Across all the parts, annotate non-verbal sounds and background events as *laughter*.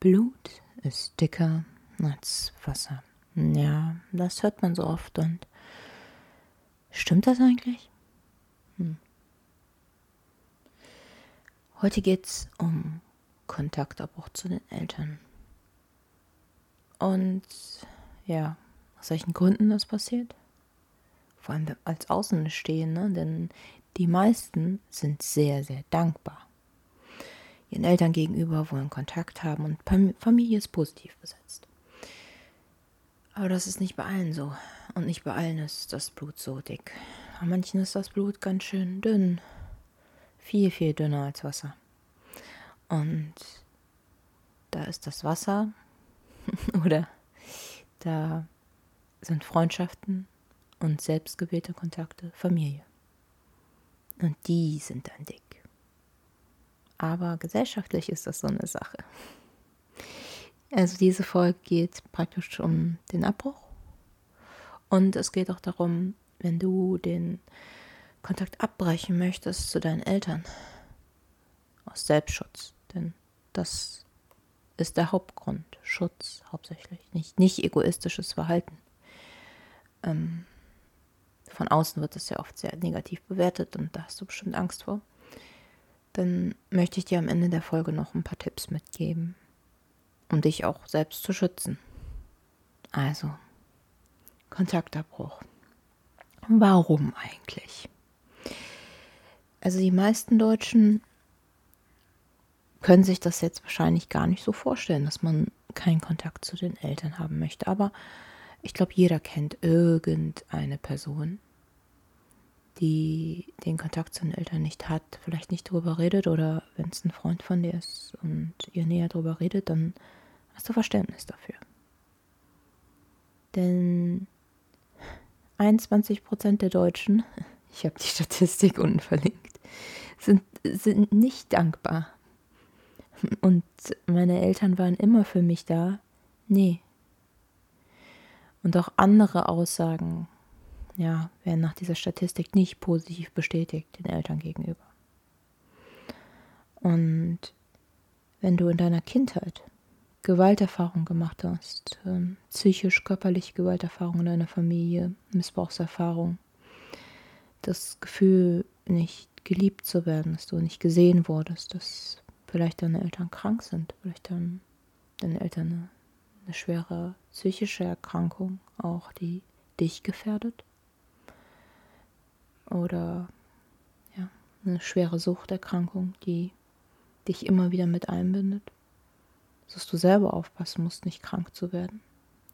Blut ist dicker als Wasser. Ja, das hört man so oft und stimmt das eigentlich? Hm. Heute geht es um Kontaktabbruch zu den Eltern. Und ja, aus welchen Gründen das passiert? Vor allem als Außenstehende, denn die meisten sind sehr, sehr dankbar. Ihren Eltern gegenüber wollen Kontakt haben und Familie ist positiv besetzt. Aber das ist nicht bei allen so. Und nicht bei allen ist das Blut so dick. Bei manchen ist das Blut ganz schön dünn. Viel, viel dünner als Wasser. Und da ist das Wasser *laughs* oder da sind Freundschaften und selbstgewählte Kontakte Familie. Und die sind dann dick. Aber gesellschaftlich ist das so eine Sache. Also diese Folge geht praktisch um den Abbruch. Und es geht auch darum, wenn du den Kontakt abbrechen möchtest zu deinen Eltern. Aus Selbstschutz. Denn das ist der Hauptgrund. Schutz hauptsächlich. Nicht, nicht egoistisches Verhalten. Ähm, von außen wird das ja oft sehr negativ bewertet und da hast du bestimmt Angst vor. Dann möchte ich dir am Ende der Folge noch ein paar Tipps mitgeben, um dich auch selbst zu schützen. Also, Kontaktabbruch. Warum eigentlich? Also die meisten Deutschen können sich das jetzt wahrscheinlich gar nicht so vorstellen, dass man keinen Kontakt zu den Eltern haben möchte. Aber ich glaube, jeder kennt irgendeine Person, die den Kontakt zu den Eltern nicht hat, vielleicht nicht darüber redet oder wenn es ein Freund von dir ist und ihr näher darüber redet, dann hast du Verständnis dafür. Denn 21 Prozent der Deutschen, *laughs* ich habe die Statistik unten verlinkt, sind, sind nicht dankbar. Und meine Eltern waren immer für mich da. Nee. Und auch andere Aussagen ja, werden nach dieser Statistik nicht positiv bestätigt den Eltern gegenüber. Und wenn du in deiner Kindheit Gewalterfahrung gemacht hast, ähm, psychisch, körperliche Gewalterfahrung in deiner Familie, Missbrauchserfahrung, das Gefühl, nicht geliebt zu werden, dass du nicht gesehen wurdest, dass vielleicht deine Eltern krank sind, vielleicht dann deine Eltern eine, eine schwere psychische Erkrankung auch, die dich gefährdet oder ja, eine schwere Suchterkrankung, die dich immer wieder mit einbindet. Dass du selber aufpassen musst, nicht krank zu werden.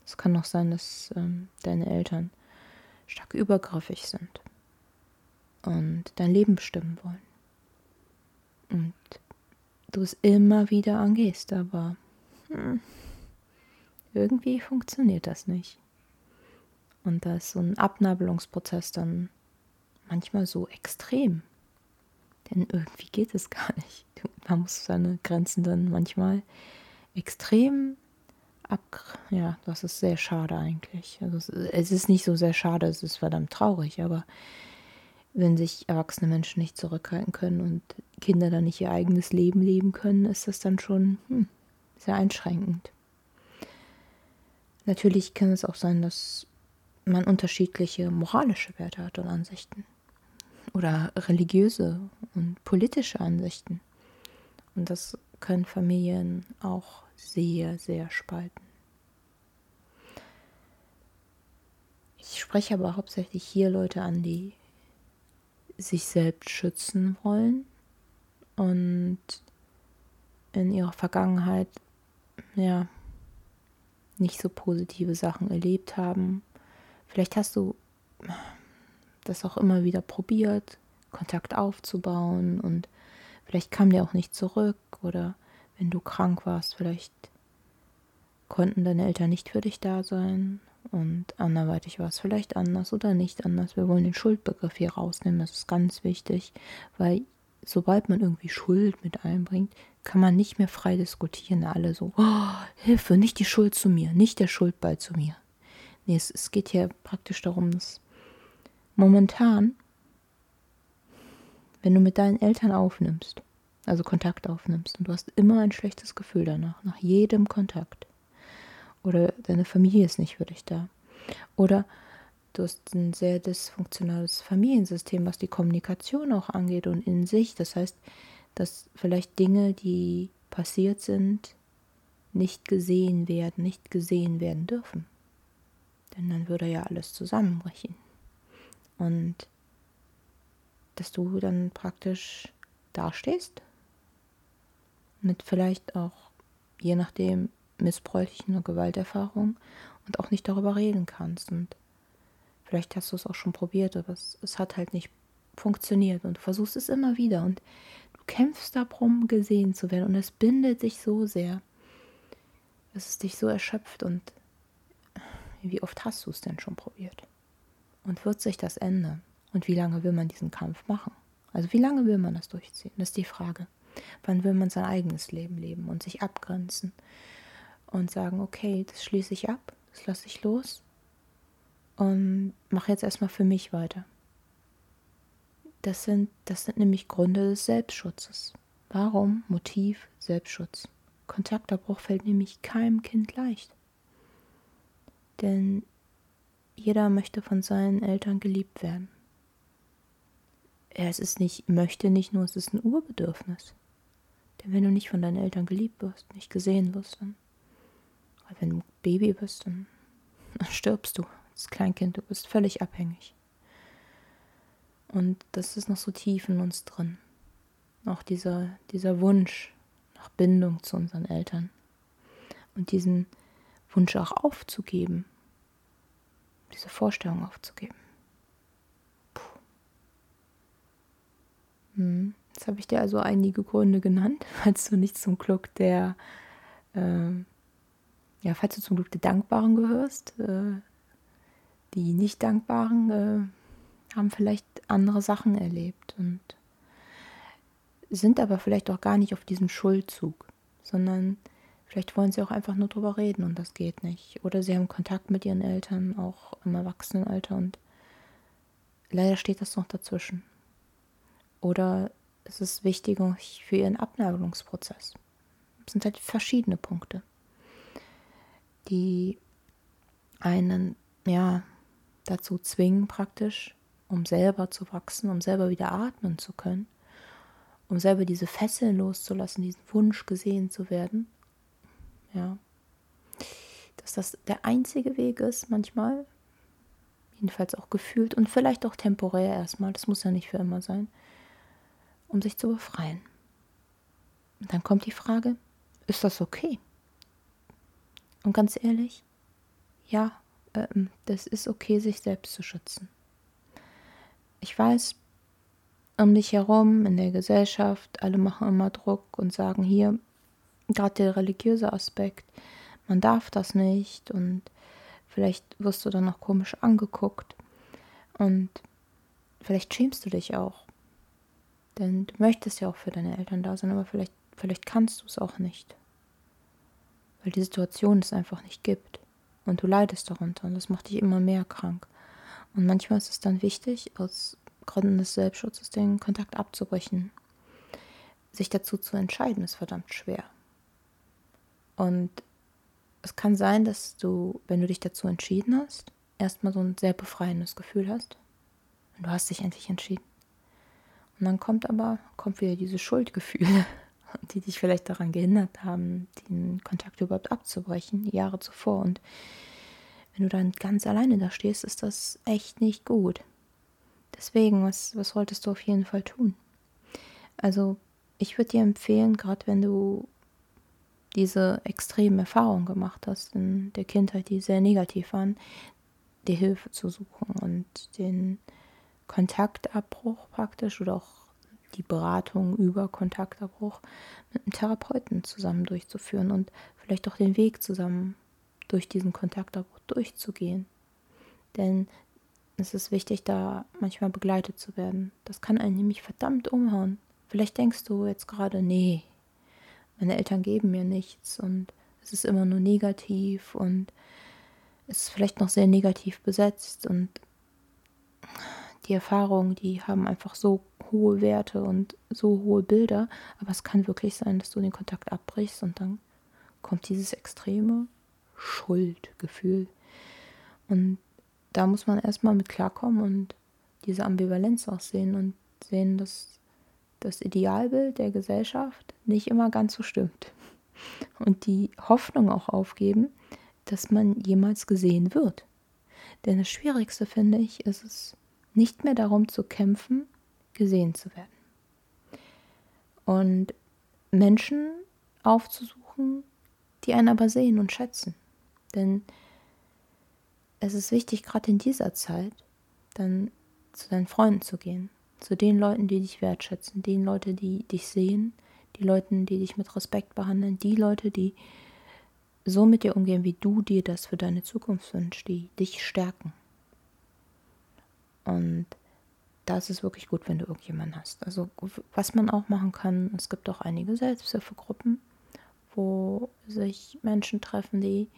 Es kann auch sein, dass ähm, deine Eltern stark übergriffig sind und dein Leben bestimmen wollen. Und du es immer wieder angehst, aber hm, irgendwie funktioniert das nicht. Und da ist so ein Abnabelungsprozess dann manchmal so extrem. Denn irgendwie geht es gar nicht. Man muss seine Grenzen dann manchmal extrem ab. Ja, das ist sehr schade eigentlich. Also es ist nicht so sehr schade, es ist verdammt traurig, aber wenn sich erwachsene Menschen nicht zurückhalten können und Kinder dann nicht ihr eigenes Leben leben können, ist das dann schon hm, sehr einschränkend. Natürlich kann es auch sein, dass man unterschiedliche moralische Werte hat und Ansichten oder religiöse und politische Ansichten. Und das können Familien auch sehr, sehr spalten. Ich spreche aber hauptsächlich hier Leute an, die sich selbst schützen wollen und in ihrer Vergangenheit ja nicht so positive Sachen erlebt haben. Vielleicht hast du das auch immer wieder probiert, Kontakt aufzubauen und vielleicht kam der auch nicht zurück oder wenn du krank warst, vielleicht konnten deine Eltern nicht für dich da sein und anderweitig war es vielleicht anders oder nicht anders. Wir wollen den Schuldbegriff hier rausnehmen, das ist ganz wichtig, weil sobald man irgendwie Schuld mit einbringt, kann man nicht mehr frei diskutieren. Alle so, oh, Hilfe, nicht die Schuld zu mir, nicht der Schuldball zu mir. Nee, es, es geht hier praktisch darum, dass Momentan, wenn du mit deinen Eltern aufnimmst, also Kontakt aufnimmst und du hast immer ein schlechtes Gefühl danach, nach jedem Kontakt. Oder deine Familie ist nicht für dich da. Oder du hast ein sehr dysfunktionales Familiensystem, was die Kommunikation auch angeht und in sich. Das heißt, dass vielleicht Dinge, die passiert sind, nicht gesehen werden, nicht gesehen werden dürfen. Denn dann würde ja alles zusammenbrechen. Und dass du dann praktisch dastehst? Mit vielleicht auch, je nachdem, missbräuchlichen Gewalterfahrung und auch nicht darüber reden kannst. Und vielleicht hast du es auch schon probiert, aber es, es hat halt nicht funktioniert. Und du versuchst es immer wieder. Und du kämpfst darum, gesehen zu werden. Und es bindet dich so sehr, dass es dich so erschöpft. Und wie oft hast du es denn schon probiert? Und wird sich das ändern? Und wie lange will man diesen Kampf machen? Also wie lange will man das durchziehen? Das ist die Frage. Wann will man sein eigenes Leben leben und sich abgrenzen und sagen, okay, das schließe ich ab, das lasse ich los und mache jetzt erstmal für mich weiter. Das sind, das sind nämlich Gründe des Selbstschutzes. Warum? Motiv Selbstschutz. Kontaktabbruch fällt nämlich keinem Kind leicht. Denn jeder möchte von seinen Eltern geliebt werden. Ja, es ist nicht, möchte nicht nur, es ist ein Urbedürfnis. Denn wenn du nicht von deinen Eltern geliebt wirst, nicht gesehen wirst, dann, wenn du Baby bist, dann, dann stirbst du als Kleinkind, du bist völlig abhängig. Und das ist noch so tief in uns drin. Auch dieser, dieser Wunsch nach Bindung zu unseren Eltern. Und diesen Wunsch auch aufzugeben. Diese Vorstellung aufzugeben. Puh. Hm. Jetzt habe ich dir also einige Gründe genannt, *laughs* falls du nicht zum Glück der, äh, ja, falls du zum Glück der Dankbaren gehörst. Äh, die nicht Dankbaren äh, haben vielleicht andere Sachen erlebt und sind aber vielleicht auch gar nicht auf diesem Schuldzug, sondern vielleicht wollen sie auch einfach nur drüber reden und das geht nicht. Oder sie haben Kontakt mit ihren Eltern, auch im Erwachsenenalter und leider steht das noch dazwischen. Oder es ist wichtig für ihren Abnabelungsprozess. Es sind halt verschiedene Punkte, die einen, ja, dazu zwingen praktisch, um selber zu wachsen, um selber wieder atmen zu können, um selber diese Fesseln loszulassen, diesen Wunsch gesehen zu werden. Ja. Dass das der einzige Weg ist, manchmal, jedenfalls auch gefühlt und vielleicht auch temporär erstmal, das muss ja nicht für immer sein, um sich zu befreien. Und dann kommt die Frage, ist das okay? Und ganz ehrlich, ja, ähm, das ist okay, sich selbst zu schützen. Ich weiß, um dich herum in der Gesellschaft, alle machen immer Druck und sagen hier, gerade der religiöse Aspekt, man darf das nicht und vielleicht wirst du dann noch komisch angeguckt und vielleicht schämst du dich auch, denn du möchtest ja auch für deine Eltern da sein, aber vielleicht, vielleicht kannst du es auch nicht, weil die Situation es einfach nicht gibt und du leidest darunter und das macht dich immer mehr krank. Und manchmal ist es dann wichtig, aus Gründen des Selbstschutzes den Kontakt abzubrechen. Sich dazu zu entscheiden, ist verdammt schwer. Und es kann sein, dass du, wenn du dich dazu entschieden hast, erstmal so ein sehr befreiendes Gefühl hast. Und du hast dich endlich entschieden. Und dann kommt aber, kommt wieder diese Schuldgefühle, *laughs* die dich vielleicht daran gehindert haben, den Kontakt überhaupt abzubrechen, Jahre zuvor. Und wenn du dann ganz alleine da stehst, ist das echt nicht gut. Deswegen, was, was solltest du auf jeden Fall tun? Also, ich würde dir empfehlen, gerade wenn du diese extremen Erfahrungen gemacht hast in der Kindheit, die sehr negativ waren, dir Hilfe zu suchen und den Kontaktabbruch praktisch oder auch die Beratung über Kontaktabbruch mit einem Therapeuten zusammen durchzuführen und vielleicht auch den Weg zusammen durch diesen Kontaktabbruch durchzugehen. Denn es ist wichtig, da manchmal begleitet zu werden. Das kann einen nämlich verdammt umhauen. Vielleicht denkst du jetzt gerade, nee, meine Eltern geben mir nichts und es ist immer nur negativ und es ist vielleicht noch sehr negativ besetzt und die Erfahrungen, die haben einfach so hohe Werte und so hohe Bilder, aber es kann wirklich sein, dass du den Kontakt abbrichst und dann kommt dieses extreme Schuldgefühl. Und da muss man erstmal mit klarkommen und diese Ambivalenz auch sehen und sehen, dass das Idealbild der Gesellschaft nicht immer ganz so stimmt. Und die Hoffnung auch aufgeben, dass man jemals gesehen wird. Denn das Schwierigste, finde ich, ist es, nicht mehr darum zu kämpfen, gesehen zu werden. Und Menschen aufzusuchen, die einen aber sehen und schätzen. Denn es ist wichtig, gerade in dieser Zeit, dann zu deinen Freunden zu gehen, zu den Leuten, die dich wertschätzen, den Leuten, die dich sehen, die Leute, die dich mit Respekt behandeln, die Leute, die so mit dir umgehen, wie du dir das für deine Zukunft wünschst, die dich stärken. Und da ist wirklich gut, wenn du irgendjemanden hast. Also was man auch machen kann, es gibt auch einige Selbsthilfegruppen, wo sich Menschen treffen, die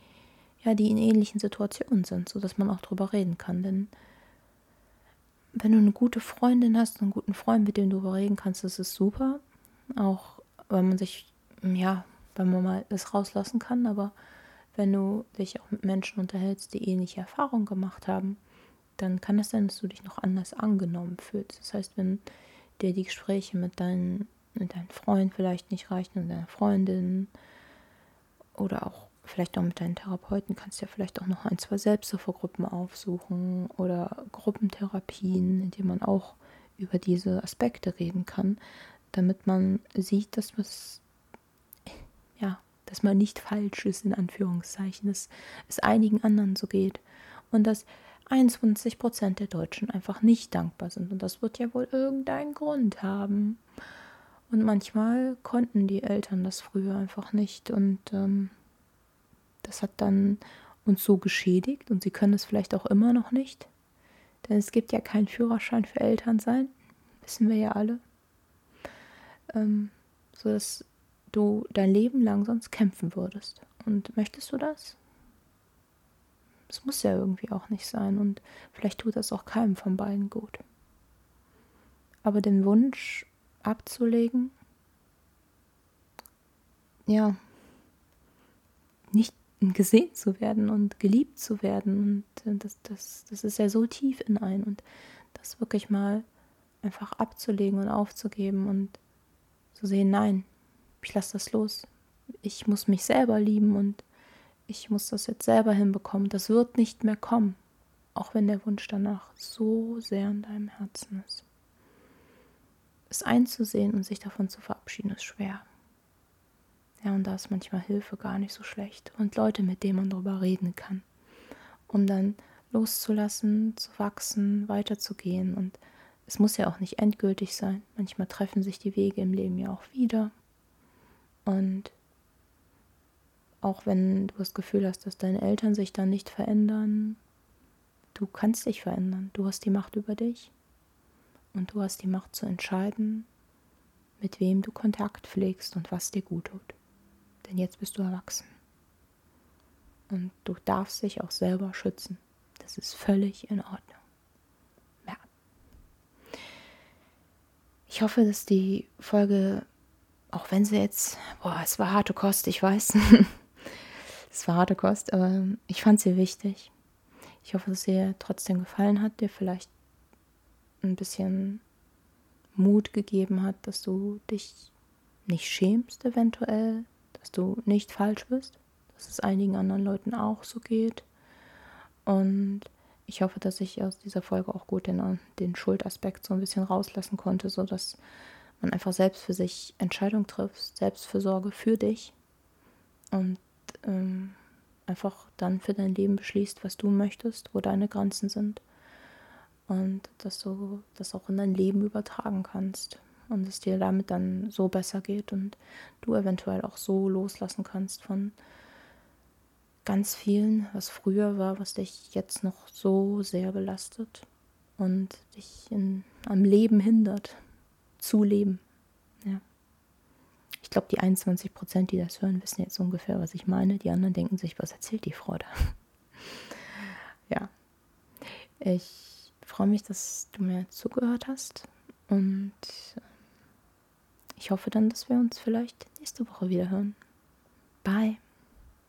ja, die in ähnlichen Situationen sind, sodass man auch drüber reden kann. Denn wenn du eine gute Freundin hast, einen guten Freund, mit dem du darüber reden kannst, das ist super. Auch wenn man sich, ja, wenn man mal das rauslassen kann, aber wenn du dich auch mit Menschen unterhältst, die ähnliche Erfahrungen gemacht haben, dann kann es sein, dass du dich noch anders angenommen fühlst. Das heißt, wenn dir die Gespräche mit, deinen, mit deinem Freund vielleicht nicht reichen, mit deiner Freundin oder auch vielleicht auch mit deinen Therapeuten, kannst du ja vielleicht auch noch ein, zwei Selbsthilfegruppen aufsuchen oder Gruppentherapien, in denen man auch über diese Aspekte reden kann, damit man sieht, dass was *laughs* ja, dass man nicht falsch ist, in Anführungszeichen, dass es einigen anderen so geht und dass 21 Prozent der Deutschen einfach nicht dankbar sind. Und das wird ja wohl irgendeinen Grund haben. Und manchmal konnten die Eltern das früher einfach nicht. Und ähm, das hat dann uns so geschädigt. Und sie können es vielleicht auch immer noch nicht. Denn es gibt ja keinen Führerschein für Eltern sein. Wissen wir ja alle. Ähm, so dass du dein Leben lang sonst kämpfen würdest. Und möchtest du das? Es muss ja irgendwie auch nicht sein und vielleicht tut das auch keinem von beiden gut. Aber den Wunsch abzulegen, ja, nicht gesehen zu werden und geliebt zu werden, und das, das, das ist ja so tief in ein und das wirklich mal einfach abzulegen und aufzugeben und zu sehen, nein, ich lasse das los. Ich muss mich selber lieben und ich muss das jetzt selber hinbekommen. Das wird nicht mehr kommen, auch wenn der Wunsch danach so sehr in deinem Herzen ist. Es einzusehen und sich davon zu verabschieden, ist schwer. Ja, und da ist manchmal Hilfe gar nicht so schlecht. Und Leute, mit denen man darüber reden kann. Um dann loszulassen, zu wachsen, weiterzugehen. Und es muss ja auch nicht endgültig sein. Manchmal treffen sich die Wege im Leben ja auch wieder. Und auch wenn du das Gefühl hast, dass deine Eltern sich dann nicht verändern, du kannst dich verändern. Du hast die Macht über dich und du hast die Macht zu entscheiden, mit wem du Kontakt pflegst und was dir gut tut. Denn jetzt bist du erwachsen. Und du darfst dich auch selber schützen. Das ist völlig in Ordnung. Ja. Ich hoffe, dass die Folge, auch wenn sie jetzt, boah, es war harte Kost, ich weiß, *laughs* Es war harte Kost, aber ich fand sie wichtig. Ich hoffe, dass sie trotzdem gefallen hat, dir vielleicht ein bisschen Mut gegeben hat, dass du dich nicht schämst eventuell, dass du nicht falsch bist, dass es einigen anderen Leuten auch so geht. Und ich hoffe, dass ich aus dieser Folge auch gut den, den Schuldaspekt so ein bisschen rauslassen konnte, sodass man einfach selbst für sich Entscheidungen trifft, Selbstfürsorge für dich und ähm, einfach dann für dein Leben beschließt, was du möchtest, wo deine Grenzen sind. Und dass du das auch in dein Leben übertragen kannst. Und es dir damit dann so besser geht und du eventuell auch so loslassen kannst von ganz vielen, was früher war, was dich jetzt noch so sehr belastet und dich in, am Leben hindert, zu leben. Ja. Ich glaube, die 21 Prozent, die das hören, wissen jetzt ungefähr, was ich meine. Die anderen denken sich, was erzählt die Frau da? *laughs* ja. Ich freue mich, dass du mir zugehört hast. Und ich hoffe dann, dass wir uns vielleicht nächste Woche wieder hören. Bye.